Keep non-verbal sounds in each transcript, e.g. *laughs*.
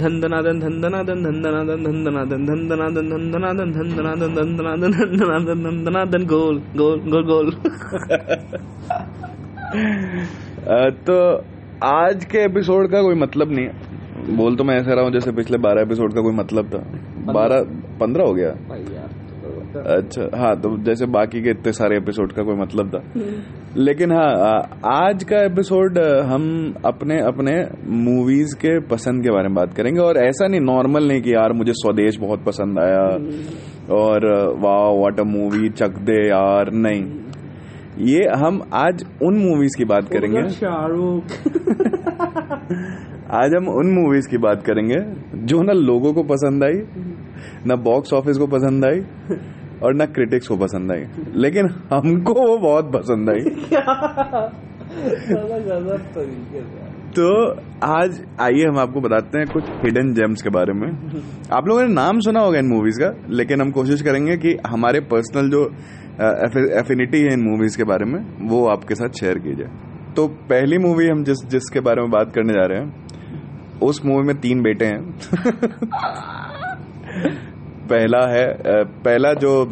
धंदनादन धंदनादन धंदनादन धंदनादन धंदनादन धंदनादन धंदनादन धंदनादन धंदनादन धंदनादन गोल गोल गोल गोल तो आज के एपिसोड का कोई मतलब नहीं है बोल तो मैं ऐसे रहा हूँ जैसे पिछले बारह एपिसोड का कोई मतलब था बारह पंद्रह हो गया अच्छा हाँ तो जैसे बाकी के इतने सारे एपिसोड का कोई मतलब था लेकिन हाँ आज का एपिसोड हम अपने अपने मूवीज़ के पसंद के बारे में बात करेंगे। और ऐसा नहीं नॉर्मल नहीं कि यार मुझे स्वदेश बहुत पसंद आया। और वाह व्हाट अ मूवी चक दे यार नहीं। ये हम आज उन मूवीज़ की बात करेंगे। शाहरुख। *laughs* आज हम उन मूवीज़ की बात करेंगे जो ना लोगों को पसंद आई ना बॉक्स ऑफ़िस को पसंद आई *laughs* और ना क्रिटिक्स को पसंद आई। लेकिन हमको वो बहुत पसंद आई। तो आज आइए हम आपको बताते हैं कुछ हिडन जेम्स के बारे में। आप लोगों ने नाम सुना होगा इन मूवीज़ का, लेकिन हम कोशिश करेंगे कि हमारे पर्सनल जो एफिनिटी है इन मूवीज़ के बारे में, वो आपके साथ शेयर की जाए तो पहली मूवी हम जिस, जिसके बारे में बात करने जा रहे हैं, उस मूवी में तीन बेटे हैं। पहला है पहला जो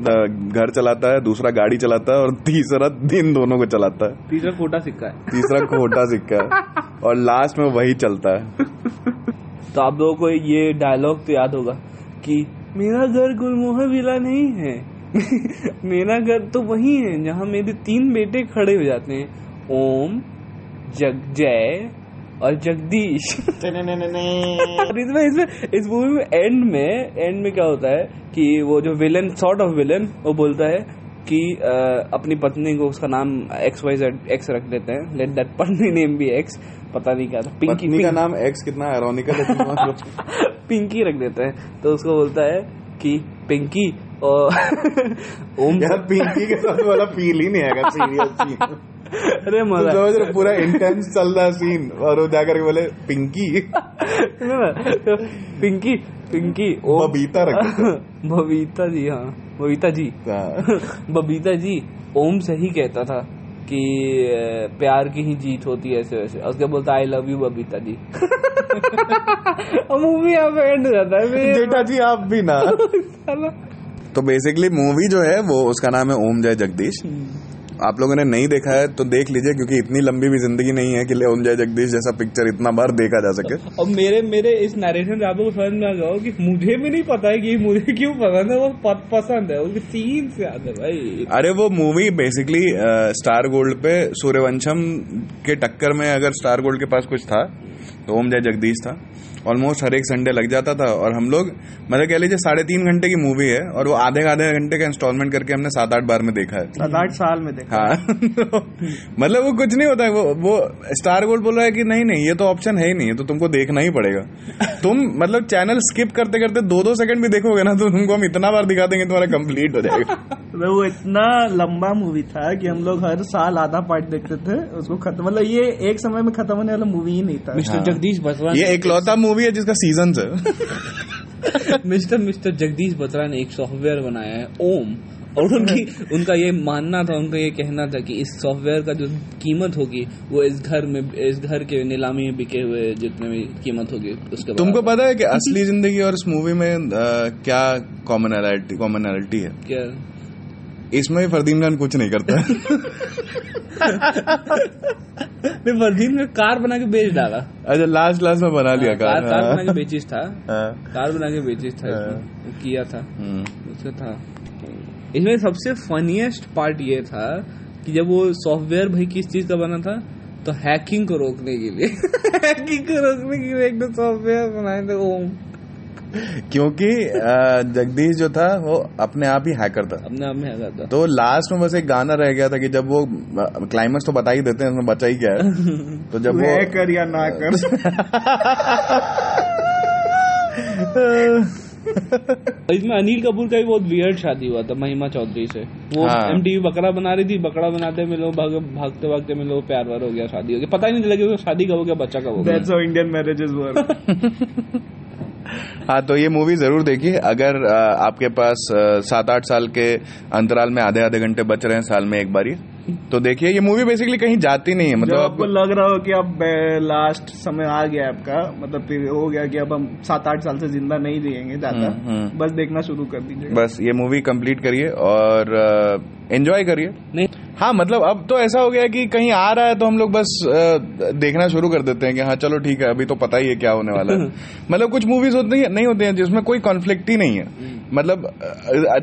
घर चलाता है दूसरा गाड़ी चलाता है और तीसरा दिन दोनों को चलाता है। तीसरा खोटा सिक्का है। तीसरा खोटा सिक्का है। और लास्ट में वही चलता है। तो आप लोगों को ये डायलॉग तो याद होगा कि मेरा घर गुलमोहर विला नहीं है। *laughs* मेरा घर तो वही है जहाँ मेरे तीन बेटे खड़े हो जाते हैं। ओम जगजय और जगदीश। *laughs* इसमें इसमें इस मूवी में एंड में एंड में क्या होता है कि वो जो विलन सॉर्ट ऑफ़ विलन वो बोलता है कि अ, अपनी पत्नी को उसका नाम एक्स वाई जेड एक्स रख देते हैं। लेट दैट पत्नी नेम भी एक्स पता नहीं क्या था। पिंकी पत्नी का नाम एक्स कितना आयरॉनिकल है पिंकी *laughs* रख देते हैं। तो उसको बोलता है कि पिंकी और *laughs* ओम यार पिंकी के साथ वाला फील ही नहीं आएगा सीरियस सीन अरे तो मज़ा समझ रहे पूरा इंटेंस चल रहा सीन और वो जाकर के बोले पिंकी. *laughs* तो पिंकी पिंकी ओम बबीता रख *laughs* बबीता जी हाँ. बबीता जी. हाँ। *laughs* बबीता जी ओम से ही कहता था कि प्यार की ही जीत होती है ऐसे वैसे। उसके बोलता I love you Babita ji. Movie यहाँ पे एंड हो जाता है जेठा जी आप भी ना। तो बेसिकली मूवी जो है वो उसका नाम है ओम जय जगदीश। आप लोगों ने नहीं देखा है तो देख लीजिए क्योंकि इतनी लंबी भी ज़िंदगी नहीं है कि ले ओम जय जगदीश जैसा पिक्चर इतना बार देखा जा सके। और मेरे मेरे इस नरेशन लोगों को समझ में आ गया कि मुझे भी नहीं पता है कि मुझे क्यों पसंद है वो पसंद है उसके सीन से याद है भाई। अरे वो मूवी बेसिकली स्टार गोल्ड पे सूर्यवंशम के टक्कर में अगर स्टार गोल्ड के पास कुछ था तो ओम जय जगदीश था। ऑलमोस्ट हर एक संडे लग जाता था और हम लोग मतलब कह लीजिए साढ़े तीन घंटे की मूवी है और वो आधे आधे घंटे का इंस्टॉलमेंट करके हमने सात आठ बार में देखा है। सात आठ साल में देखा। हाँ। तो *laughs* मतलब वो कुछ नहीं होता है वो वो स्टार गोल्ड बोल रहा है कि नहीं नहीं ये तो ऑप्शन है ही नहीं है तो तुमको देखना ही पड़ेगा। *laughs* तुम मतलब चैनल स्किप करते करते दो दो सेकंड भी देखोगे ना तो तुमको हम इतना बार दिखा देंगे तुम्हारा कंप्लीट हो जाएगा। *laughs* वो इतना लंबा मूवी था कि हम लोग हर साल आधा पार्ट देखते थे उसको खत्म मतलब ये एक समय में खत्म होने वाला मूवी ही नहीं था। मिस्टर जगदीश बत्रा ये इकलौता मूवी है जिसका सीज़न है। मिस्टर मिस्टर जगदीश बत्रा ने एक सॉफ्टवेयर बनाया है ओम और उनकी उनका ये मानना था उनका ये कहना था कि इस सॉफ्टवेयर का जो कीमत होगी वो इस घर में इस घर के नीलामी में बिके हुए जितने भी कीमत होगी उसके तुमको पता है कि *laughs* असली ज़िंदगी और इस मूवी में अ, क्या कॉमनैलिटी कॉमनैलिटी है? क्या? इसमें भी फरदीन खान कुछ नहीं करता। नहीं फरदीन ने कार बना के बेच डाला। अच्छा लास्ट लास्ट में बना लिया कार कार। कार बना के बेचिस था। हाँ। कार बना के बेचिस था हाँ। किया था। हम्म। उसका था। इसमें सबसे फनीएस्ट पार्ट ये था कि जब वो सॉफ्टवेयर भाई किस चीज़ का बना था तो हैकिंग को रोकने के लिए। *laughs* हैकिंग को रोकने के लिए एक सॉफ्टवेयर बनाए थे। ओम। क्योंकि जगदीश जो था वो अपने आप ही हैकर था। अपने आप में हैकर था। तो लास्ट में बस एक गाना रह गया था कि जब वो क्लाइमेक्स तो बता ही देते हैं उसमें बचा ही क्या है। *laughs* तो जब वो है कर या ना कर। *laughs* इसमें अनिल कपूर का भी बहुत वियर्ड शादी हुआ था महिमा चौधरी से। वो हाँ। एम बकरा बना रही थी बकरा बनाते में लोग भाग, भागते भागते में लोग प्यार वार हो गया शादी हो गया। पता ही नहीं चला कि शादी कब हो गया बच्चा कब हो गया। That's how Indian marriages work हाँ तो ये मूवी ज़रूर देखिए। अगर आपके पास सात आठ साल के अंतराल में आधे आधे घंटे बच रहे हैं साल में एक बार ये तो देखिए ये मूवी बेसिकली कहीं जाती नहीं है मतलब आपको लग रहा हो कि अब लास्ट समय आ गया आपका मतलब फिर हो गया कि अब हम सात आठ साल से ज़िंदा नहीं जिएँगे ज़्यादा हम्म, हम्म। बस देखना शुरू कर दीजिए। बस ये मूवी कंप्लीट करिए और एंजॉय करिए। नहीं हाँ मतलब अब तो ऐसा हो गया कि कहीं आ रहा है तो हम लोग बस देखना शुरू कर देते हैं कि हाँ चलो ठीक है अभी तो पता ही है क्या होने वाला है। *laughs* मतलब कुछ मूवीज़ होती है नहीं होती हैं जिसमें कोई कॉन्फ्लिक्ट ही नहीं है। मतलब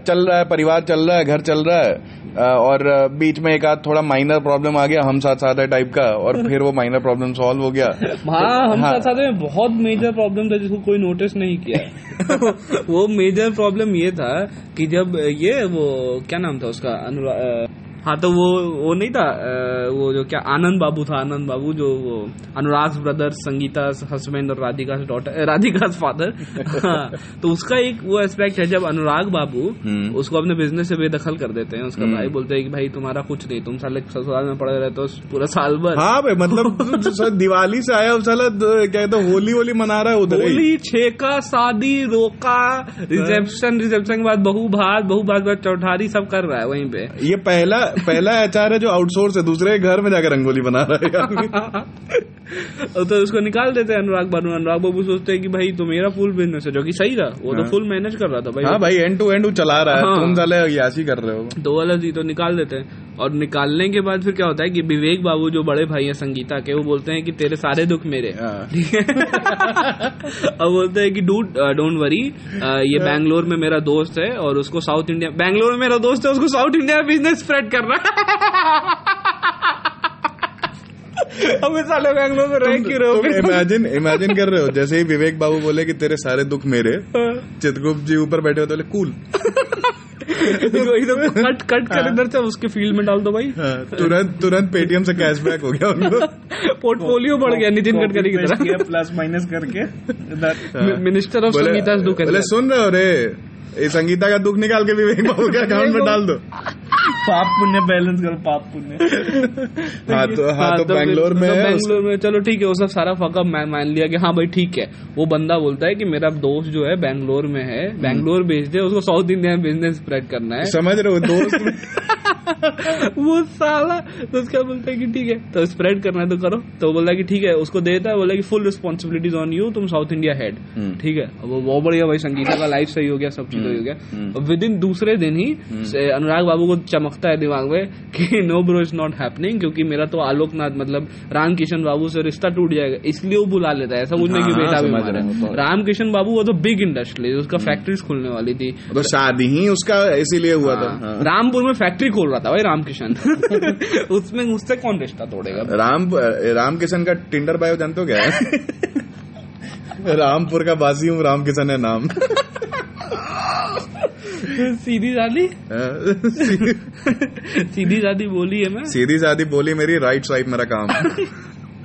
चल रहा है परिवार चल रहा है घर चल रहा है और बीच में एक आध थोड़ा माइनर प्रॉब्लम आ गया हम साथ साथ है टाइप का और फिर वो माइनर प्रॉब्लम सॉल्व हो गया। *laughs* हाँ हम हाँ। साथ साथ में बहुत मेजर प्रॉब्लम था जिसको कोई नोटिस नहीं किया। *laughs* वो मेजर प्रॉब्लम ये था कि जब ये वो क्या नाम था उसका अनुरा अ, हाँ तो वो वो नहीं था वो जो क्या आनंद बाबू था आनंद बाबू जो वो अनुराग ब्रदर्स संगीता हस्बैंड और राधिका डॉटर राधिका फादर *laughs* हाँ, तो उसका एक वो एस्पेक्ट है जब अनुराग बाबू हम्म। उसको अपने बिज़नेस से बेदखल कर देते हैं उसका हम्म। भाई बोलते हैं कि भाई तुम्हारा कुछ नहीं तुम साले ससुराल में पड़े रहते हो पूरा साल भर हाँ भाई मतलब *laughs* दिवाली से आया साला क्या कहते होली होली मना रहा है उधर होली छेका शादी रोका रिसेप्शन रिसेप्शन के बाद बहु भात बहु भात चौठारी सब कर रहा है वहीं पे ये पहला पहला एचआर है जो आउटसोर्स है दूसरे घर में जाकर रंगोली बना रहा है *laughs* तो उसको निकाल देते हैं अनुराग बाबू अनुराग बाबू सोचते हैं कि भाई तो मेरा फुल बिज़नेस है। जो कि सही था वो तो हाँ। फुल मैनेज कर रहा था भाई। हाँ भाई एंड टू एंड चला रहा है। हाँ। तुम साले यासी कर रहे हो। दो वाला जी तो निकाल देते हैं। और निकालने के बाद फिर क्या होता है कि विवेक बाबू जो बड़े भाई हैं संगीता के वो बोलते हैं कि तेरे सारे दुख मेरे। हाँ। ठीक है? *laughs* और बोलते हैं कि डूड डोंट वरी ये बैंगलोर में मेरा दोस्त है और उसको साउथ इंडिया बैंगलोर में मेरा दोस्त है उसको साउथ इंडिया बिज़नेस स्प्रेड कर रहा है। हमें साले बैंगलोर में रह क्यों रहे हो? इमेजिन इमेजिन कर रहे हो। जैसे ही विवेक बाबू बोले कि तेरे सारे दुख मेरे हाँ। चित्रगुप्त जी ऊपर बैठे होते बोले कूल. इधर कट कट कर इधर से उसके फ़ील्ड में डाल दो भाई। हाँ, तुरंत तुरंत पेटीएम से कैशबैक हो गया उनको। पोर्टफोलियो बढ़ गया नितिन गडकरी की तरह। प्लस माइनस करके इधर मिनिस्टर ऑफ़ संगीता दुख सुन रहे हो रे संगीता का दुख निकाल के विवेक बाबू के *laughs* अकाउंट में डाल दो। पाप पुण्य बैलेंस करो पाप पुण्य। *laughs* हाँ तो हाँ तो फिर- बैंगलोर में तो बैंगलोर में चलो ठीक है वो सब सारा फकअप मैं मान लिया कि हाँ भाई ठीक है। वो बंदा बोलता है कि मेरा दोस्त जो है बैंगलोर में है बैंगलोर भेज दे उसको साउथ इंडिया में बिज़नेस स्प्रेड करना है। समझ रहे हो दोस्त *laughs* वो साला तो उसका बोलता है कि ठीक है तो स्प्रेड करना है तो करो। तो है कि ठीक है उसको देता है बोला कि फुल रिस्पॉन्सिबिलिटीज ऑन यू तुम साउथ इंडिया हेड हम्म। ठीक है वो बहुत बढ़िया भाई संगीता का लाइफ सही हो गया सब चीज़ सही हो हम्म। गया। विद इन दूसरे दिन ही अनुराग बाबू को चमकता है दिमाग में कि no bro is not happening क्योंकि मेरा तो आलोकनाथ मतलब राम किशन बाबू से रिश्ता टूट जाएगा इसलिए वो बुला लेता है ऐसा कि हाँ, बेटा बीमार रहे है तो- राम किशन बाबू वो तो बिग इंडस्ट्री उसका फैक्ट्रीज खुलने वाली थी। तो शादी ही उसका इसीलिए हुआ था। हाँ। रामपुर में फैक्ट्री खोल रहा था भाई राम किशन *laughs* उसमें उससे कौन रिश्ता तोड़ेगा? राम राम किशन का टिंडर बायो जानते हो क्या? है *laughs* रामपुर का बासी हूँ राम किशन है नाम। सीधी शादी *laughs* सीधी शादी बोली है मैं। सीधी सादी बोली मेरी राइट साइड मेरा काम। *laughs*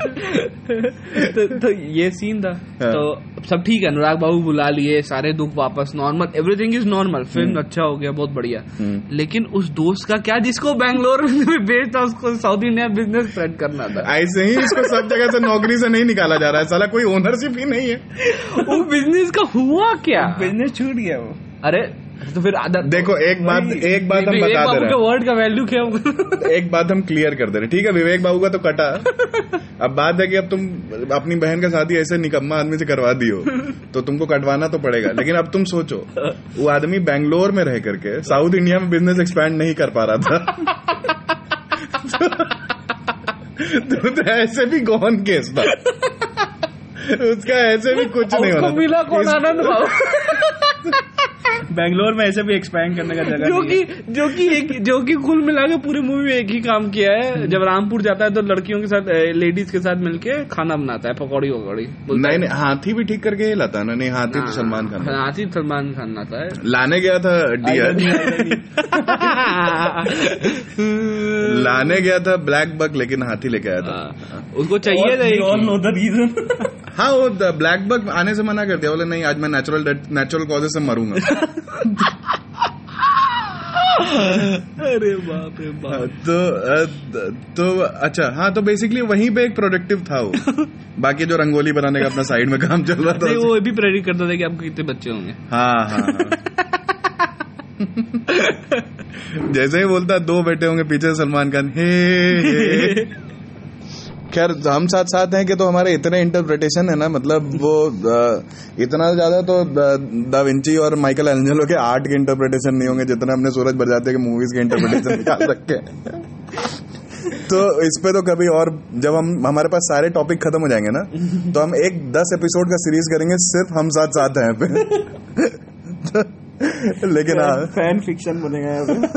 तो, तो ये सीन था। हाँ। तो सब ठीक है अनुराग बाबू बुला लिए सारे दुख वापस normal everything is normal film अच्छा हो गया बहुत बढ़िया। हम्म। लेकिन उस दोस्त का क्या जिसको बैंगलोर में बेच था उसको साउथ इंडिया बिज़नेस स्प्रेड करना था। ऐसे ही इसको सब जगह से नौकरी से नहीं निकाला जा रहा है। साला कोई ओनरशिप ही नहीं है। *laughs* वो बिज़नेस का हुआ क्या? बिज़नेस छूट गया वो। अरे *laughs* तो फिर देखो एक बात एक बात हम बता दे रहे। वर्ड का वैल्यू क्या होगा *laughs* एक बात हम क्लियर कर दे रहे ठीक है विवेक बाबू का तो कटा। *laughs* अब बात है कि अब तुम अपनी बहन का शादी ऐसे निकम्मा आदमी से करवा दियो तो तुमको कटवाना तो पड़ेगा। लेकिन अब तुम सोचो वो आदमी बैंगलोर में रह करके साउथ इंडिया में बिज़नेस एक्सपैंड नहीं कर पा रहा था। तो, तो ऐसे भी गौन केस था। उसका ऐसे भी कुछ नहीं होना मिला कौन आनंद बैंगलोर में ऐसे भी एक्सपैंड करने का जगह जो कि जो कि एक जो कि कुल मिला के पूरी मूवी में एक ही काम किया है। जब रामपुर जाता है तो लड़कियों के साथ लेडीज़ के साथ मिलके खाना बनाता है पकौड़ी वकौड़ी। नहीं नहीं हाथी भी ठीक करके ही लाता है। ना नहीं हाथी तो सलमान खान हाँ, हाथी सलमान खान लाता है। लाने गया था डियर *laughs* लाने गया था ब्लैक बक लेकिन हाथी लेके आया था। हाँ, उसको चाहिए था ऑल नो द रीजन हाँ वो ब्लैक बक आने से मना कर दिया। बोले नहीं आज मैं नेचुरल नेचुरल कॉजेज से मरूँगा। *laughs* अरे बाप रे बाप। तो तो अच्छा हाँ तो बेसिकली वहीं पे एक प्रोडक्टिव था वो। *laughs* बाकी जो रंगोली बनाने का अपना साइड में काम चल रहा था। वो भी प्रेडिक्ट करता था कि आपको कितने बच्चे होंगे। हाँ हाँ हाँ। *laughs* जैसे ही बोलता दो बेटे होंगे पीछे सलमान खान। हे, हे। *laughs* खैर, हम साथ साथ हैं कि तो हमारे इतने इंटरप्रिटेशन है ना मतलब वो इतना ज़्यादा तो द- और माइकल एंजेलो के आर्ट के इंटरप्रिटेशन नहीं होंगे जितना हमने सूरज बरजाते के मूवीज़ के इंटरप्रिटेशन निकाल रखे तो इस पे तो कभी और, जब हम, हमारे पास सारे टॉपिक खत्म हो जाएँगे ना तो हम एक दस एपिसोड का सीरीज़ करेंगे, सिर्फ़ हम साथ साथ हैं पे लेकिन हाँ। फ़ैन फिक्शन बनेगा यहाँ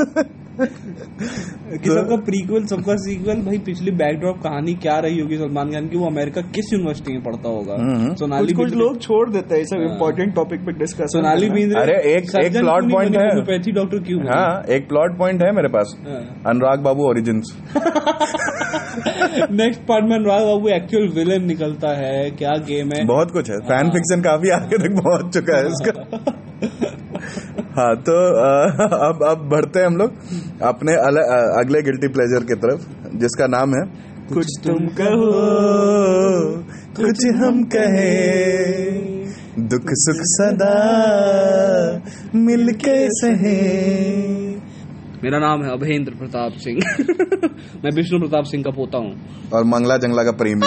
कि सबका प्रीक्वल सबका सीक्वल भाई पिछली बैकड्रॉप कहानी क्या रही होगी सलमान खान की? वो अमेरिका किस यूनिवर्सिटी में पढ़ता होगा? हम्म। सोनाली कुछ कुछ लोग छोड़ देते हैं सब हाँ। इम्पोर्टेंट टॉपिक पे डिस्कस सोनाली बिंद्रे अरे एक- एक point बनी, है। होम्योपैथी डॉक्टर क्यों हाँ एक प्लॉट पॉइंट है मेरे पास। हाँ। Anurag Babu origin next part में अनुराग बाबू एक्चुअल विलन निकलता है। क्या गेम है? बहुत कुछ है। फ़ैन फिक्शन काफ़ी आगे तक पहुँच चुका है इसका। *laughs* हाँ तो अ, *laughs* अब अब बढ़ते हैं हम लोग अपने अल, अगले गिल्टी प्लेजर की तरफ़ जिसका नाम है कुछ तुम कहो कुछ हम कहे दुख सुख सदा मिलके सहे। मेरा नाम है अभेंद्र प्रताप सिंह। *laughs* मैं विष्णु प्रताप सिंह का पोता हूँ। और मंगला जंगला का प्रेमी।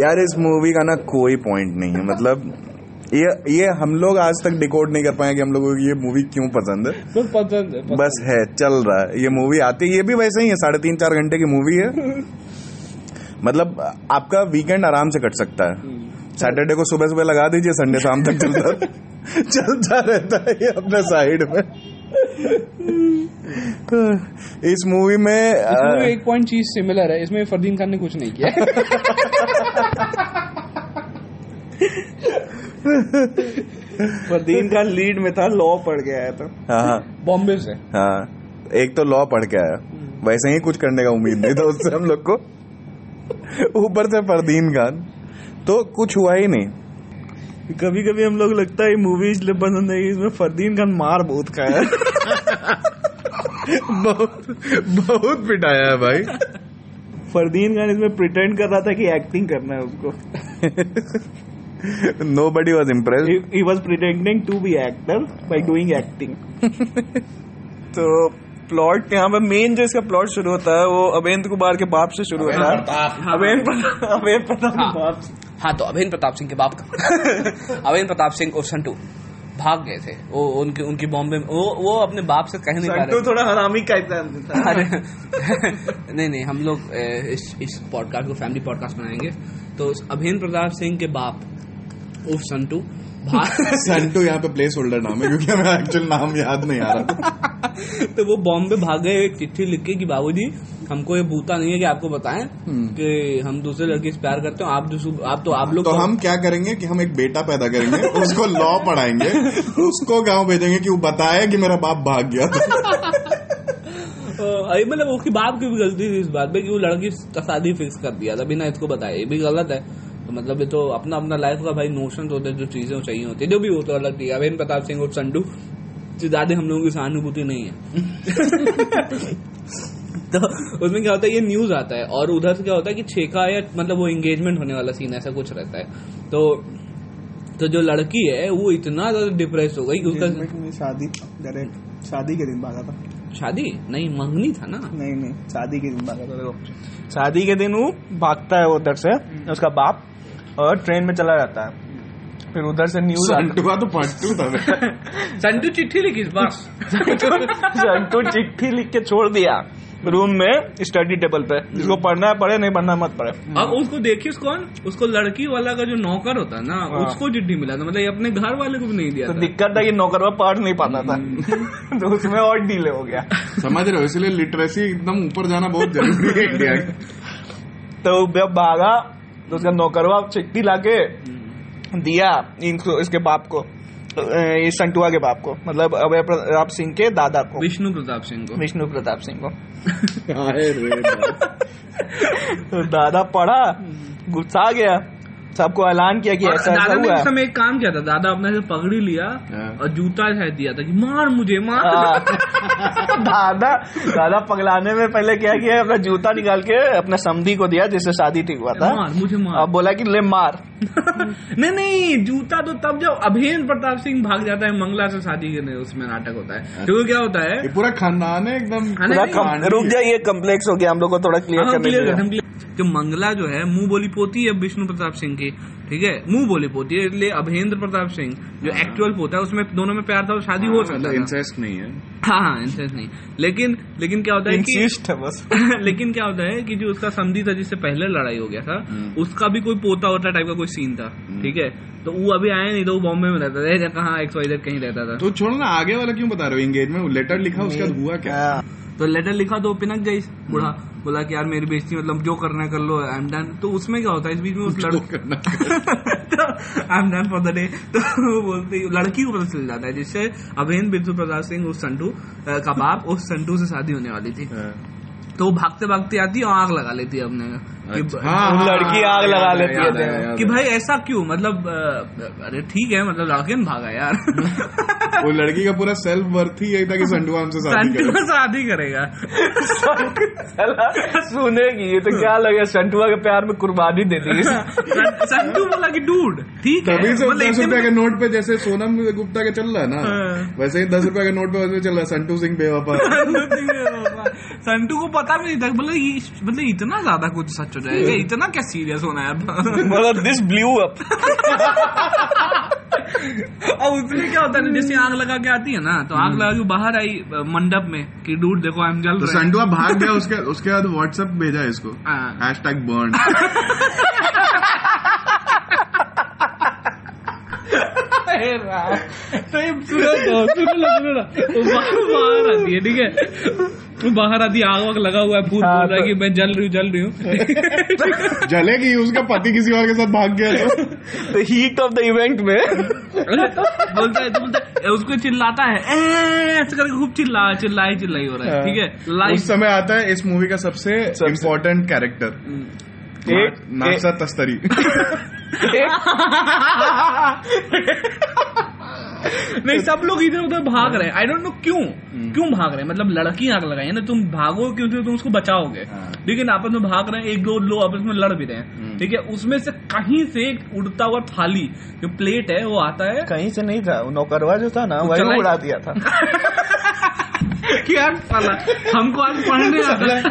यार इस मूवी का ना कोई पॉइंट नहीं है मतलब ये ये हम लोग आज तक डिकोड नहीं कर पाए कि हम लोगों को ये मूवी क्यों पसंद है। तो पसंद है पसंद बस है। चल रहा है। ये मूवी आती है ये भी वैसे ही है साढ़े तीन चार घंटे की मूवी है। *laughs* मतलब आपका वीकेंड आराम से कट सकता है। सैटरडे को सुबह सुबह लगा दीजिए संडे शाम तक चलता *laughs* चलता रहता है ये अपने *laughs* साइड में। इस मूवी में इसमें एक पॉइंट चीज़ सिमिलर है इसमें फरदीन खान ने कुछ नहीं किया। *laughs* फरदीन का लीड में था लॉ पढ़ के आया था। हाँ हाँ। बॉम्बे से। हाँ एक तो लॉ पढ़ के आया। वैसे ही कुछ करने का उम्मीद नहीं था उससे हम लोग को। ऊपर से परदीन खान। तो कुछ हुआ ही नहीं। कभी कभी हम लोग लगता है मूवी इसलिए पसंद है इसमें फरदीन खान मार बहुत खाया बहुत बहुत पिटाया है भाई। फरदीन खान इसमें प्रिटेंड कर रहा था कि एक्टिंग करना है उसको *laughs* nobody was impress he was pretending to be actor by doing acting तो प्लॉट यहाँ पे मेन जो इसका प्लॉट शुरू होता है वो अवेंद्र कुमार के बाप से शुरू होता है। अवेंद्र प्रताप। अवेंद्र प्रताप के बाप हाँ तो अभिन प्रताप सिंह के बाप का। *laughs* अभिन प्रताप सिंह और संटू भाग गए थे। वो उनके उनकी बॉम्बे में वो वो अपने बाप से कह नहीं पा रहे थोड़ा हरामी का अरे। *laughs* नहीं नहीं हम लोग इस इस पॉडकास्ट को फैमिली पॉडकास्ट बनाएँगे। तो अभिन प्रताप सिंह के बाप संटू। *laughs* संटू यहाँ पे प्लेस होल्डर नाम है क्योंकि हमें एक्चुअल नाम याद नहीं आ रहा। *laughs* तो वो बॉम्बे भाग गए एक चिट्ठी लिख के कि बाबूजी हमको ये भूता नहीं है कि आपको बताएँ कि हम दूसरे लड़के से प्यार करते हो आप जो आप तो आप लोग तो हम क्या करेंगे कि हम एक बेटा पैदा करेंगे उसको लॉ पढ़ाएँगे उसको गाँव भेजेंगे कि वो बताए कि मेरा बाप भाग गया *laughs* अ, ये मतलब उसकी बाप की भी गलती थी इस बात में कि वो लड़की का शादी फिक्स कर दिया था बिना इसको बताए ये भी गलत है। तो मतलब ये तो अपना अपना लाइफ का भाई नोशन होते हैं जो चीज़ें चाहिए होती है। जो भी हो तो अलग थी अवेन प्रताप सिंह और संडू से ज़्यादा हम लोगों की सहानुभूति नहीं है। *laughs* तो उसमें क्या होता है ये न्यूज़ आता है। और उधर से क्या होता है कि छेका या मतलब वो एंगेजमेंट होने वाला सीन ऐसा कुछ रहता है। तो तो जो लड़की है वो इतना ज़्यादा डिप्रेस हो गई कि उसका शादी डायरेक्ट शादी के दिन भागा था शादी? नहीं मंगनी था ना। नहीं नहीं शादी के दिन भागा था शादी के दिन वो भागता है उधर से उसका बाप। और ट्रेन में चला जाता है। फिर उधर से न्यूज़ संटू का तो पट्टू था *laughs* संटू चिट्ठी लिखी इस बार। संटू चिट्ठी लिख के छोड़ दिया। रूम में स्टडी टेबल पे। जिसको पढ़ना है पढ़े नहीं पढ़ना मत पढ़े। अब उसको देखिए कौन? उसको लड़की वाला का जो नौकर होता है ना हाँ। उसको चिट्ठी मिला था। मतलब ये अपने घर वाले को भी नहीं दिया तो था। दिक्कत था कि नौकरवा पढ़ नहीं पाता था। *laughs* तो उसमें और डीले हो गया। समझ रहे हो इसलिए लिटरेसी एकदम ऊपर जाना बहुत ज़रूरी है इंडिया तो जब भागा तो उसका नौकरवा चिट्ठी लाके दिया इनको इसके बाप को इस संटुआ के बाप को मतलब अभय प्रताप सिंह के दादा को। विष्णु प्रताप सिंह को। विष्णु प्रताप सिंह को। *laughs* *laughs* तो दादा पढ़ा गुस्सा गया। सबको ऐलान किया कि ऐसा ऐसा दादा ने हुआ। उस समय एक काम किया था दादा अपने से पगड़ी लिया हाँ। और जूता शायद दिया था कि मार मुझे मार। हाँ। *laughs* दादा दादा पगलाने में पहले क्या किया अपना जूता निकाल के अपने समधी को दिया जिससे शादी ठीक हुआ था। मार मुझे मार। अब बोला कि ले मार। *laughs* नहीं नहीं जूता तो तब जब अभेंद्र प्रताप सिंह भाग जाता है मंगला से शादी करने उसमें नाटक होता है। तो क्या होता है। पूरा खानदान है एकदम। हाँ, रुक जाइए कम्प्लेक्स हो गया हम लोग को थोड़ा क्लियर हाँ, करने हम जो मंगला जो है मुँह बोली पोती है विष्णु प्रताप सिंह की। ठीक है मुँह बोली पोती है इसलिए अभेंद्र प्रताप सिंह जो एक्चुअल पोता है उसमें दोनों में प्यार था और शादी हो सकता था। इंसेस्ट नहीं है। हाँ हाँ इंटरेस्ट नहीं। लेकिन लेकिन क्या होता है कि है बस। *laughs* लेकिन क्या होता है कि जो उसका समझी था जिससे पहले लड़ाई हो गया था हम्म। उसका भी कोई पोता होता टाइप का कोई सीन था ठीक है? तो वो अभी आया नहीं तो वो बॉम्बे में रहता था। कहाँ एक्स वाई कहीं रहता था? तो छोड़ो ना आगे वाला क्यों बता रहे हो? एंगेज में लेटर लिखा उसका हुआ क्या? हाँ। तो लेटर लिखा तो पिनक गई बूढ़ा। बोला कि यार मेरी बेइज्जती मतलब जो करना है कर लो आई एम डन तो उसमें क्या होता है? इस बीच में उस I am done for the day तो वो बोलती लड़की को पता चल जाता है जिससे अभेंद्र बिरजू प्रसाद सिंह उस संटू का बाप उस संटू से शादी होने वाली थी। हाँ। तो वो भागते भागते आती है और आग लगा लेती है अपने अच्छा, हाँ, हाँ, लड़की आग लगा लेती है। याद कि भाई ऐसा क्यों? मतलब अरे ठीक है मतलब लड़के ने भागा यार। *laughs* वो लड़की का पूरा सेल्फ वर्थ ही यही था कि *laughs* संडुआ हमसे शादी संटू करे। शादी करेगा। सुनेगी ये तो क्या लगे संटुआ के प्यार में कुर्बानी दे दी। संटू बोला कि डूड ठीक है तभी से मतलब दस रुपए के नोट पे जैसे सोनम गुप्ता के चल रहा है ना हाँ। वैसे ही दस रुपए के नोट पे वैसे चल रहा है संटू सिंह बेवफा। *laughs* संटू को पता भी नहीं था मतलब ये मतलब इतना ज़्यादा कुछ सच हो जाएगा इतना क्या सीरियस होना है मतलब दिस ब्लू अप और उसमें क्या होता है ना जैसे आग लगा के आती है ना तो आग लगा के बाहर आई मंडप में कि डूड देखो आई एम जल तो संडुआ भाग गया उसके उसके बाद व्हाट्सएप भेजा इसको। हैश टैग बर्न अरे राम। तो ये सुनो तो सुनो ना सुनो ना वो *laughs* बाहर बाहर आती है ठीक है? वो बाहर आती है आग वाग लगा हुआ है भूत हाँ, बोल रहा है तो- कि मैं जल रही हूँ जल रही हूँ। *laughs* जलेगी उसका पति किसी और के साथ भाग गया तो। हीट ऑफ़ द इवेंट में। बोलता है तो बोलता है उसको चिल्लाता है ऐसे करके खूब चिल्ला चिल्लाई चिल्लाई हो रहा है ठीक है? उस समय आता है इस मूवी का सबसे सबसे- इम्पोर्टेंट कैरेक्टर एक- तस्तरी. *laughs* नहीं सब लोग इधर उधर भाग रहे हैं। आई डोंट नो क्यों। हम्म। क्यों भाग रहे हैं? मतलब लड़की आग लगाई है ना तुम भागो क्यों? तो तुम उसको बचाओगे। हाँ। लेकिन आपस में भाग रहे हैं एक दो लोग आपस में लड़ भी रहे हैं। हम्म। ठीक है? उसमें से कहीं से एक उड़ता हुआ थाली जो प्लेट है वो आता है। कहीं से नहीं था नौकरवा जो था ना वही उड़ा दिया था। *laughs* *laughs* कि यार साला हमको आज पढ़ने आता है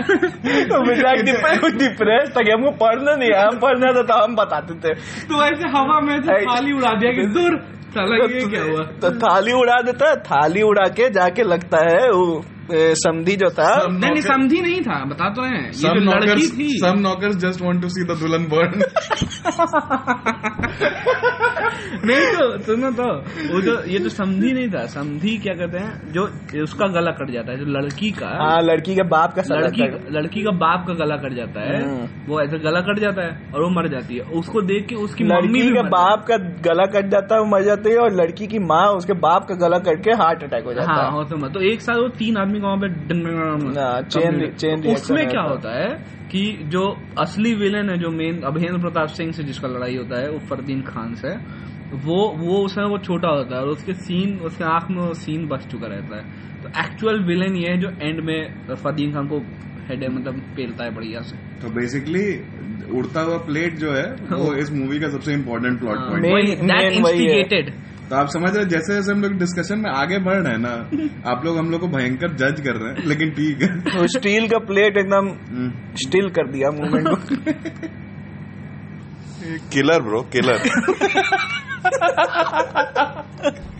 तो डिप्रेस था कि हमको पढ़ना नहीं है हम पढ़ना था तो हम बताते थे। तो ऐसे हवा में थाली उड़ा दिया कि दूर साला ये क्या हुआ? तो थाली उड़ा देता है थाली उड़ा के जाके लगता है वो समधी जो था नहीं नहीं समझी नहीं था बता तो रहे हैं ये some जो लड़की knockers थी some knockers just want to see the दुल्हन burn *laughs* नहीं तो सुनो तो वो जो ये तो समझी नहीं था समझी क्या कहते हैं जो उसका गला कट जाता है जो लड़की का हाँ लड़की के बाप का लड़की। लड़की का बाप का गला कट जाता है हम्म। वो ऐसे गला कट जाता है और वो मर जाती है उसको देख के उसकी मम्मी लड़की के बाप का गला कट जाता है वो मर जाती है और लड़की की माँ उसके बाप का गला कट के हार्ट अटैक हो जाती है। जाता हाँ है तो तो एक साथ वो तीन आदमी को वहाँ पे तो उसमें क्या होता है कि जो असली विलेन है जो मेन अभेंद्र प्रताप सिंह से जिसका लड़ाई होता है वो फरदीन खान से वो वो उसमें वो छोटा होता है और उसके सीन उसके आँख में वो सीन बच चुका रहता है। तो एक्चुअल विलेन ये है जो एंड में फरदीन खान को हेड मतलब पेलता है बढ़िया से। तो बेसिकली उड़ता हुआ प्लेट जो है *laughs* वो इस मूवी का सबसे इम्पोर्टेंट प्लॉट हाँ, पॉइंट तो आप समझ रहे जैसे जैसे हम लोग डिस्कशन में आगे बढ़ रहे हैं ना *laughs* आप लोग हम लोग को भयंकर जज कर रहे हैं लेकिन ठीक है। *laughs* तो स्टील का प्लेट एकदम स्टील स्टिल कर दिया मूवमेंट को। किलर ब्रो किलर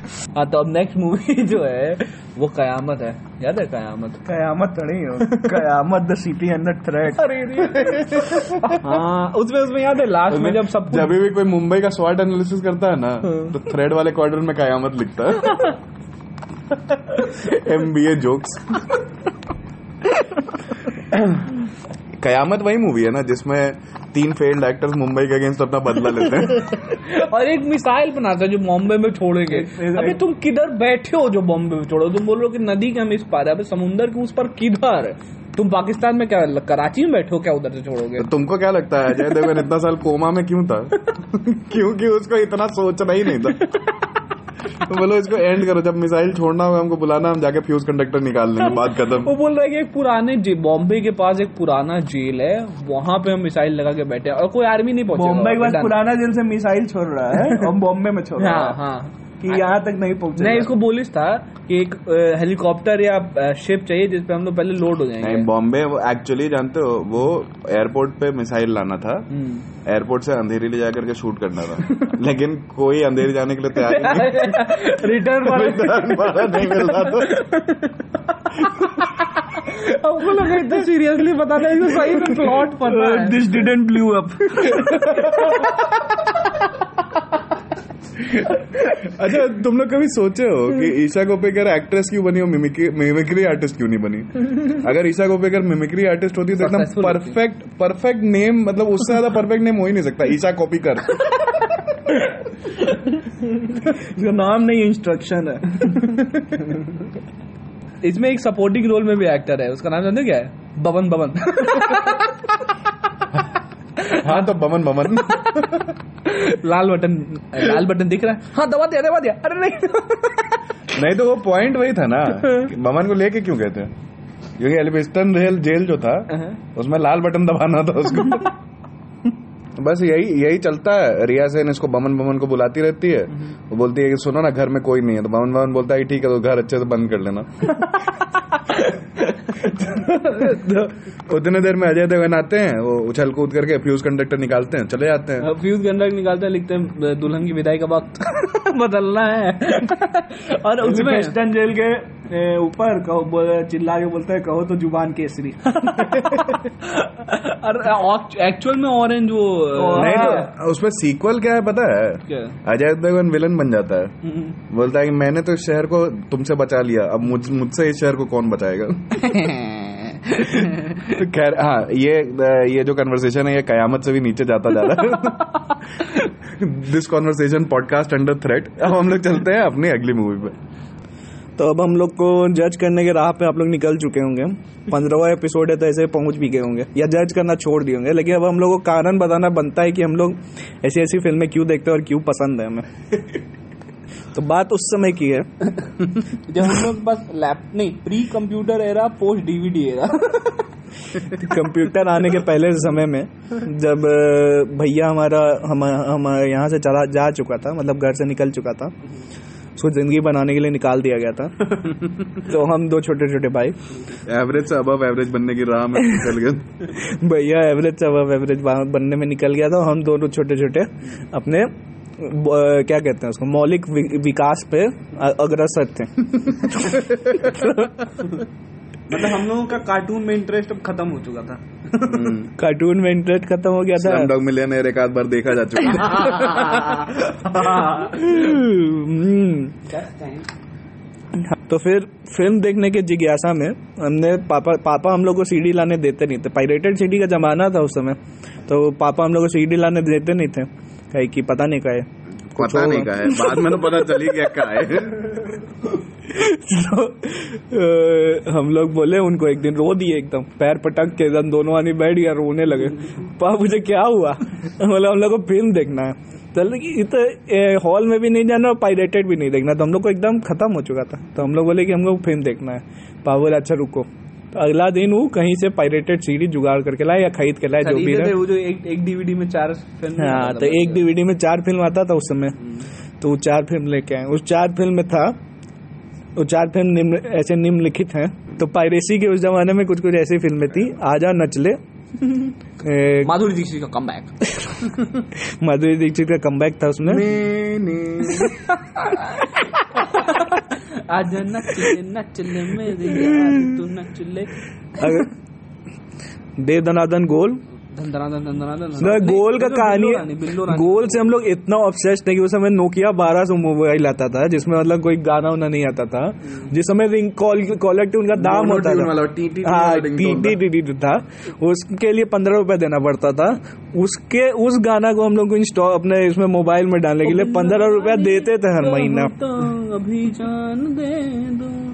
*laughs* हाँ तो अब नेक्स्ट मूवी *laughs* जो है वो कयामत है। याद है कयामत? कयामत तो नहीं हो। Qayamat the city under threat अरे *laughs* हाँ उसमें उसमें याद है लास्ट में जब सब जब भी कोई मुंबई का स्वाट एनालिसिस करता है ना तो थ्रेड वाले क्वार्टर में कयामत लिखता है। M B A jokes Qayamat वही मूवी है ना जिसमें तीन फेल्ड एक्टर्स मुंबई के अगेंस्ट अपना बदला लेते हैं। *laughs* और एक मिसाइल बनाता है जो बॉम्बे में छोड़ेंगे। अभी तुम किधर बैठे हो जो बॉम्बे में छोड़ो? तुम बोल रहे हो कि नदी के हम इस पार है। अबे समुंदर के उस पर किधर? तुम पाकिस्तान में क्या कराची में बैठे हो? क्या उधर से छोड़ोगे? तो तुमको क्या लगता है अजय देवगन इतना साल कोमा में क्यों था? *laughs* *laughs* क्योंकि उसको इतना सोचना ही नहीं था। तो बोलो इसको एंड करो जब मिसाइल छोड़ना होगा हमको बुलाना हम जाके फ्यूज कंडक्टर निकाल लेंगे बात खत्म। वो बोल रहा है कि एक पुराने बॉम्बे के पास एक पुराना जेल है वहाँ पे हम मिसाइल लगा के बैठे और कोई आर्मी नहीं पहुँचे बॉम्बे के पास पुराना जेल से मिसाइल छोड़ रहा है *laughs* हम बॉम्बे में छोड़ रहा हाँ। है हाँ। कि यहाँ तक नहीं पहुँचे नहीं इसको बोलिस था कि एक हेलीकॉप्टर या शिप चाहिए जिसपे हम लोग पहले लोड हो जाएँगे। नहीं बॉम्बे वो एक्चुअली जानते हो वो एयरपोर्ट पे मिसाइल लाना था। हम्म। एयरपोर्ट से अंधेरी ले जाकर के शूट करना था। *laughs* लेकिन कोई अंधेरी जाने के लिए तैयार नहीं रिटर्न रिटर्न *laughs* नहीं मिल रहा तो हमको लगा इतना सीरियसली बता रहे हैं सही में प्लॉट पता है। दिस डिडेंट ब्लू अप *laughs* अच्छा तुम लोग कभी सोचे हो कि ईशा कोपेकर एक्ट्रेस क्यों बनी हो मिमिक्री आर्टिस्ट क्यों नहीं बनी? *laughs* अगर ईशा गोपेकर मिमिक्री आर्टिस्ट होती तो एकदम परफेक्ट परफेक्ट नेम मतलब उससे ज़्यादा परफेक्ट नेम हो ही नहीं सकता ईशा कोपिकर। *laughs* इसका नाम नहीं इंस्ट्रक्शन है। इसमें एक सपोर्टिंग रोल में भी एक्टर है उसका नाम जानते क्या है? बबन बबन। हाँ तो बमन बमन। लाल बटन लाल बटन दिख रहा है। हाँ दबा दिया दबा दिया। अरे नहीं। नहीं तो वो पॉइंट वही था ना बमन को लेके क्यों कहते हैं क्योंकि एलिफेस्टन रेल जेल जो था उसमें लाल बटन दबाना था उसको। बस यही यही चलता है। रिया सेन इसको बमन बमन को बुलाती रहती है। वो बोलती है कि सुनो ना घर में कोई नहीं है। तो बमन बमन बोलता है ठीक है तो घर अच्छे से बंद कर लेना। *laughs* तो *laughs* उतने देर में अजय देवगन आते हैं वो उछल कूद करके फ्यूज कंडक्टर निकालते हैं चले जाते हैं। फ्यूज गंडक निकालते हैं लिखते हैं दुल्हन की विदाई का वक्त। *laughs* बदलना है। *laughs* और उसमें वेस्टर्न जेल के ऊपर चिल्ला के बोलते हैं कहो तो ज़ुबान केसरी। और एक्चुअल में ऑरेंज वो नहीं तो उसमें सीक्वल क्या है पता है? अजय देवगन विलन बन जाता है। हम्म। बोलता है कि मैंने तो इस शहर को तुमसे बचा लिया अब मुझसे इस शहर को कौन बचाएगा? तो *laughs* खैर हाँ ये ये जो कन्वर्सेशन है ये कयामत से भी नीचे जाता जा रहा है। This conversation podcast under threat अब हम लोग चलते हैं अपनी अगली मूवी पे। तो अब हम लोग को जज करने के राह पे आप लोग निकल चुके होंगे। पंद्रहवा एपिसोड है तो ऐसे पहुँच भी गए होंगे। या जज करना छोड़ दिए होंगे। लेकिन अब हम लोग को कारण बताना बनता है कि हम लोग ऐसी ऐसी फ़िल्में क्यों देखते हैं और क्यों पसंद है हमें। *laughs* तो बात उस समय की है। *laughs* जब हम लोग बस लैप नहीं pre computer era post DVD era computer आने के पहले समय में जब भैया हमारा हम हम यहाँ से चला जा चुका था मतलब घर से निकल चुका था उसको ज़िंदगी बनाने के लिए निकाल दिया गया था। *laughs* तो हम दो छोटे छोटे भाई। एवरेज से अबव एवरेज बनने की राह में चल गए। *laughs* भैया एवरेज से अब एवरेज बनने में निकल गया था हम दोनों छोटे छोटे अपने क्या कहते हैं उसको? मौलिक विकास पे अग्रसर थे। मतलब हम लोगों का कार्टून में इंटरेस्ट अब खत्म हो चुका था। कार्टून में इंटरेस्ट खत्म हो गया था। डॉग मिलियनेयर एक आध बार देखा जा चुका हम्म। तो फिर फ़िल्म देखने के जिज्ञासा में हमने पापा पापा हम लोग को सीडी लाने देते नहीं थे। पायरेटेड सीडी का जमाना था उस समय तो पापा हम लोग को सीडी लाने देते नहीं थे। कहे कि पता नहीं का है पता नहीं का है *laughs* बाद में तो पता चली गया का है। तो हम लोग बोले उनको एक दिन रो दिए एकदम। पैर पटक के एकदम दोनों आदमी बैठ गया रोने लगे। पापा मुझे क्या हुआ? *laughs* बोले हम लोग को फ़िल्म देखना है। चल तो हॉल में भी नहीं जाना और पायरेटेड भी नहीं देखना। तो हम लोग को एकदम खत्म हो चुका था। तो हम लोग बोले कि हम लोग फ़िल्म देखना है। पापा बोले अच्छा रुको। अगला दिन वो कहीं से पायरेटेड सीडी जुगाड़ करके लाए या खरीद के लाए जो भी वो जो एक एक डीवीडी में चार फ़िल्म हाँ तो एक डीवीडी में चार फ़िल्म आता था उस समय। तो वो चार फ़िल्म लेके आए। उस चार फ़िल्म में था वो चार फ़िल्म निम्न ऐसे निम्नलिखित हैं। तो पायरेसी के उस जमाने में कुछ कुछ ऐसी फ़िल्में थी आजा नचले। *laughs* माधुरी दीक्षित का कम बैक *laughs* माधुरी दीक्षित का कमबैक था उसमें। *laughs* आज नचले नचले मेरे यार तू नचले। अगर देव दनादन गोल। ना, गोल का कहानी गोल से हम लोग इतना ऑब्सेस्ड है कि उस समय नोकिया बारह सौ मोबाइल आता था जिसमें मतलब कोई गाना उना नहीं आता था। जिस समय रिंग कॉल कॉलर ट्यून का दाम होता था। हाँ टी टी टी था। उसके लिए पंद्रह रुपए देना पड़ता था। उसके उस गाना को हम लोग इंस्टॉल अपने इसमें मोबाइल में डालने के लिए पंद्रह रुपया देते थे हर महीना। अभी जान दे दो।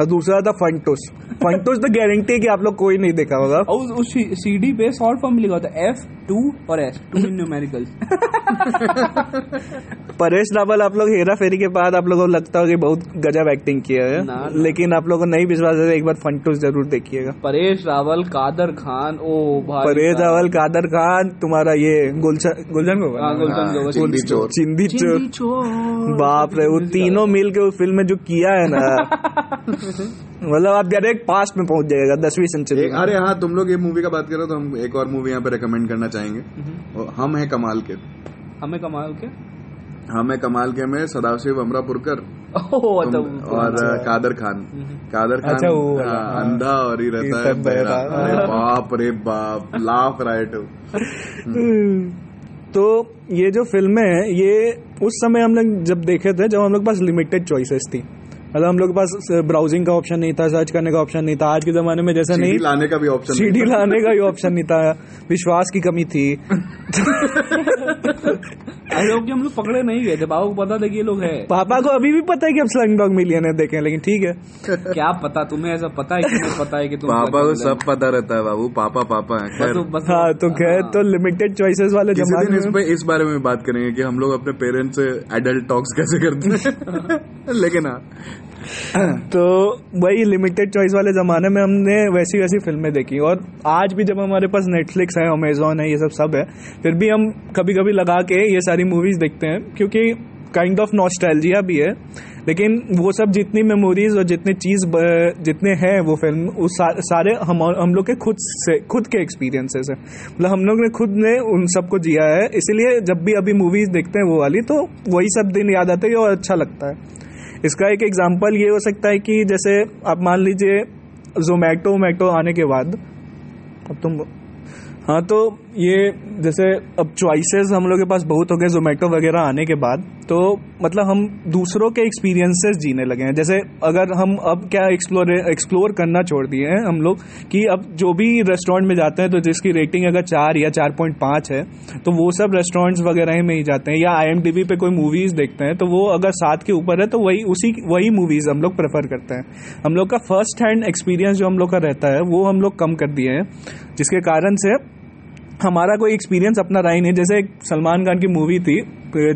और दूसरा था फंटोस फंटोस तो गारंटी है कि आप लोग कोई नहीं देखा होगा। और उस- सी सीडी पे शॉर्ट फॉर्म लिखा होता है एफ़ टू और S two in numericals *laughs* Paresh Rawal आप लोग हेरा फेरी के बाद आप लोगों को लगता हो कि बहुत गजब एक्टिंग किया है। ना, ना। लेकिन आप लोगों को नहीं विश्वास है एक बार फंटूस ज़रूर देखिएगा। परेश रावल कादर खान ओ भाई परेश रावल कादर खान तुम्हारा ये गुलशन गुलशन को हाँ। चिंदी चोर। बाप रे वो तीनों मिल के उस फ़िल्म में जो किया है ना। *laughs* मतलब आप डायरेक्ट पास्ट में पहुँच जाएगा दसवीं सेंचुरी अरे हाँ तुम लोग ये मूवी का बात करो तो हम एक और मूवी यहाँ पे रिकमेंड करना चाहेंगे। हम है कमाल के। हमें कमाल के? हम है कमाल के में सदाशिव अमरापुरकर। ओह तो और कादर खान। कादर खान अच्छा, हाँ, हाँ। अंधा और ही रहता है बहरा। अरे बाप रे बाप लाफ राइट *laughs* तो ये जो फ़िल्में हैं ये उस समय हम लोग जब देखे थे जब हम लोग पास लिमिटेड चॉइसेस थी। मतलब हम लोग के पास ब्राउजिंग का ऑप्शन नहीं था सर्च करने का ऑप्शन नहीं था। आज के जमाने में जैसा नहीं लाने का भी ऑप्शन सी डी लाने का भी ऑप्शन नहीं था। विश्वास की कमी थी। *laughs* *laughs* *laughs* लोग हम लोग पकड़े नहीं गए थे बाबा को पता था कि ये लोग है। पापा को अभी भी पता है कि हम स्लंग डॉग मिलियन देखे लेकिन ठीक है। क्या पता तुम्हें ऐसा पता है कि नहीं पता है कि तुम पापा को सब पता रहता है बाबू। पापा पापा है खैर। तो- बस हाँ तो खैर तो लिमिटेड चॉइसेस वाले किसी दिन जमाने इस पे इस बारे में बात करेंगे कि हम लोग अपने पेरेंट्स से एडल्ट टॉक्स कैसे करते हैं। *laughs* लेकिन हाँ। तो वही लिमिटेड चॉइस वाले जमाने में हमने वैसी वैसी फ़िल्में देखी। और आज भी जब हमारे पास नेटफ्लिक्स है अमेजोन है ये सब सब है फिर भी हम कभी कभी लगा के ये सारी मूवीज़ देखते हैं, क्योंकि काइंड ऑफ़ नॉस्टैल्जिया भी है, लेकिन वो सब जितनी मेमोरीज और जितनी चीज़ जितने हैं वो फ़िल्म उस सारे हम हम लोग के खुद से, खुद के एक्सपीरियंसेस है। मतलब हम लोग ने खुद ने उन सबको जिया है, इसीलिए जब भी अभी मूवीज़ देखते हैं वो वाली तो वही सब दिन याद आते हैं और अच्छा लगता है। इसका एक एग्जांपल ये हो सकता है कि जैसे आप मान लीजिए जोमेटो वोमेटो आने के बाद, अब तुम हाँ तो ये जैसे अब चॉइसेस हम लोग के पास बहुत हो गए जोमेटो वगैरह आने के बाद तो मतलब हम दूसरों के एक्सपीरियंसेस जीने लगे हैं। जैसे अगर हम अब क्या एक्सप्लोर एक्सप्लोर करना छोड़ दिए हैं हम लोग कि अब जो भी रेस्टोरेंट में जाते हैं तो जिसकी रेटिंग अगर चार या चार पॉइंट पाँच है तो वो सब रेस्टोरेंट्स वगैरह में ही जाते हैं। या आई पे कोई मूवीज़ देखते हैं तो वो अगर सात के ऊपर है तो वही, उसी, वही मूवीज़ हम लोग प्रेफर करते हैं। हम लोग का फ़र्स्ट हैंड एक्सपीरियंस जो हम लोग का रहता है, वो हम लोग कम कर दिए हैं, जिसके कारण से हमारा कोई एक्सपीरियंस अपना रहा ही नहीं। जैसे एक सलमान खान की मूवी थी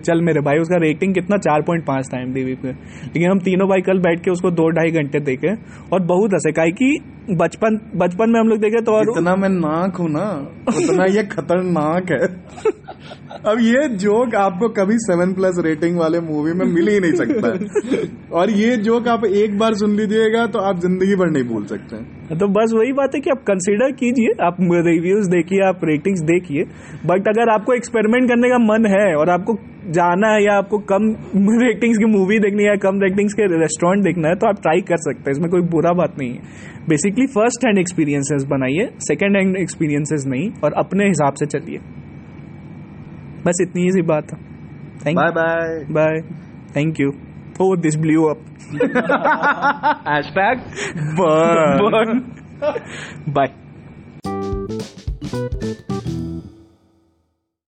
चल मेरे भाई उसका रेटिंग कितना? चार पॉइंट पाँच था एम पे। लेकिन हम तीनों भाई कल बैठ के उसको दो ढाई घंटे देखे और बहुत हंसे। काहे कि बचपन बचपन में हम लोग देखे तो और इतना मैं नाक हूँ ना उतना ये खतरनाक है। *laughs* अब ये जोक आपको कभी सेवन प्लस रेटिंग वाले मूवी में मिल ही नहीं सकता है। और ये जोक आप एक बार सुन लीजिएगा तो आप ज़िंदगी भर नहीं भूल सकते तो बस वही बात है कि आप कंसीडर कीजिए आप रिव्यूज़ देखिए आप रेटिंग्स देखिए। बट अगर आपको एक्सपेरिमेंट करने का मन है और आपको जाना है या आपको कम *laughs* रेटिंग्स की मूवी देखनी है या कम रेटिंग्स के रेस्टोरेंट देखना है तो आप ट्राई कर सकते हैं। इसमें कोई बुरा बात नहीं है। बेसिकली फ़र्स्ट हैंड एक्सपीरियंसेस बनाइए सेकेंड हैंड एक्सपीरियंसेस नहीं और अपने हिसाब से चलिए। बस इतनी ही सी बात है bye bye bye thank you Oh, this blew up. *laughs* hashtag Burn. *laughs* Bye.